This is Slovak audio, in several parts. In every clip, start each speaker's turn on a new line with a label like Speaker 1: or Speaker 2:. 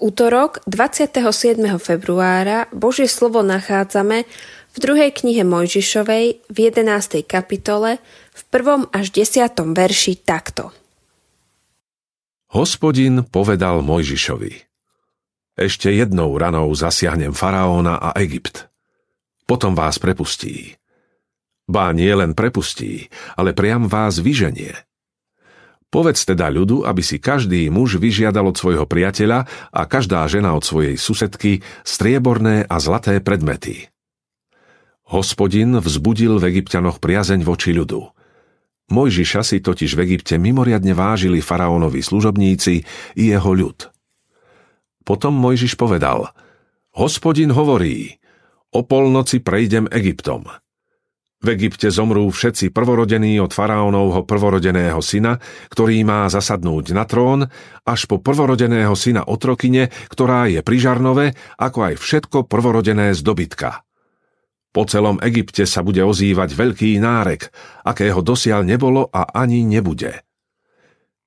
Speaker 1: útorok 27. februára Božie slovo nachádzame v druhej knihe Mojžišovej v 11. kapitole v 1. až 10. verši takto.
Speaker 2: Hospodin povedal Mojžišovi Ešte jednou ranou zasiahnem faraóna a Egypt. Potom vás prepustí. Bá nie len prepustí, ale priam vás vyženie – Povedz teda ľudu, aby si každý muž vyžiadal od svojho priateľa a každá žena od svojej susedky strieborné a zlaté predmety. Hospodin vzbudil v egyptianoch priazeň voči ľudu. Mojžiša si totiž v Egypte mimoriadne vážili faraónovi služobníci i jeho ľud. Potom Mojžiš povedal, Hospodin hovorí, o polnoci prejdem Egyptom – v Egypte zomrú všetci prvorodení od faraónovho prvorodeného syna, ktorý má zasadnúť na trón, až po prvorodeného syna otrokyne, ktorá je pri Žarnove, ako aj všetko prvorodené z dobytka. Po celom Egypte sa bude ozývať veľký nárek, akého dosiaľ nebolo a ani nebude.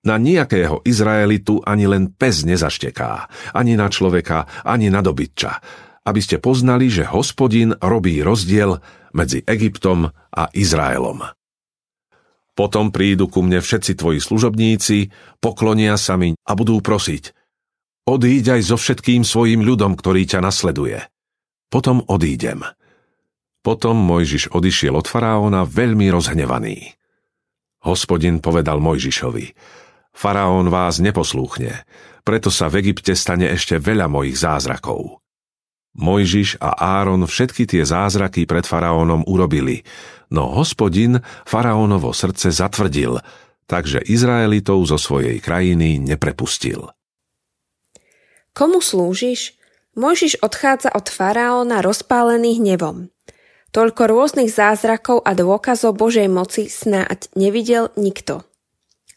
Speaker 2: Na nejakého Izraelitu ani len pes nezašteká, ani na človeka, ani na dobytča, aby ste poznali, že hospodin robí rozdiel medzi Egyptom a Izraelom. Potom prídu ku mne všetci tvoji služobníci, poklonia sa mi a budú prosiť. Odíď aj so všetkým svojim ľudom, ktorý ťa nasleduje. Potom odídem. Potom Mojžiš odišiel od faraóna veľmi rozhnevaný. Hospodin povedal Mojžišovi, faraón vás neposlúchne, preto sa v Egypte stane ešte veľa mojich zázrakov. Mojžiš a Áron všetky tie zázraky pred faraónom urobili, no hospodin faraónovo srdce zatvrdil, takže Izraelitov zo svojej krajiny neprepustil.
Speaker 1: Komu slúžiš? Mojžiš odchádza od faraóna rozpálený hnevom. Toľko rôznych zázrakov a dôkazov Božej moci snáď nevidel nikto.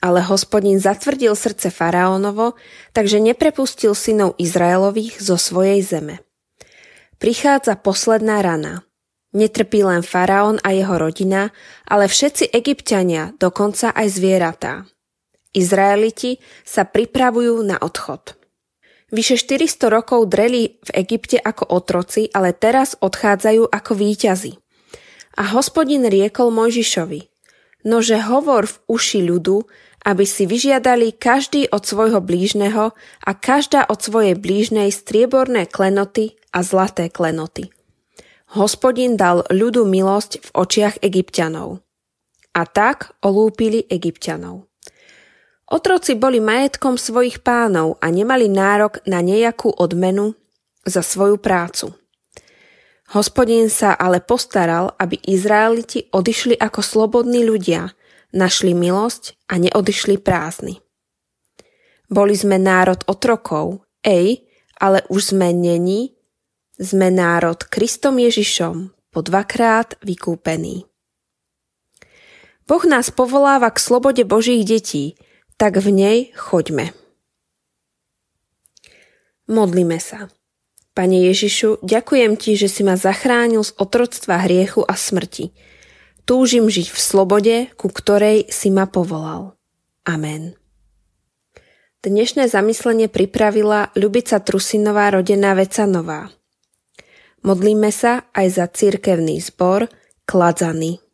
Speaker 1: Ale hospodin zatvrdil srdce faraónovo, takže neprepustil synov Izraelových zo svojej zeme. Prichádza posledná rana. Netrpí len faraón a jeho rodina, ale všetci egyptiania, dokonca aj zvieratá. Izraeliti sa pripravujú na odchod. Vyše 400 rokov dreli v Egypte ako otroci, ale teraz odchádzajú ako víťazi. A hospodin riekol Mojžišovi, nože hovor v uši ľudu, aby si vyžiadali každý od svojho blížneho a každá od svojej blížnej strieborné klenoty a zlaté klenoty. Hospodin dal ľudu milosť v očiach egyptianov. A tak olúpili egyptianov. Otroci boli majetkom svojich pánov a nemali nárok na nejakú odmenu za svoju prácu. Hospodin sa ale postaral, aby Izraeliti odišli ako slobodní ľudia, našli milosť a neodišli prázdni. Boli sme národ otrokov, ej, ale už sme není, sme národ Kristom Ježišom po dvakrát vykúpený. Boh nás povoláva k slobode Božích detí, tak v nej choďme. Modlíme sa. Pane Ježišu, ďakujem Ti, že si ma zachránil z otroctva hriechu a smrti. Túžim žiť v slobode, ku ktorej si ma povolal. Amen. Dnešné zamyslenie pripravila Ľubica Trusinová rodená Vecanová. Modlíme sa aj za cirkevný zbor Kladzany.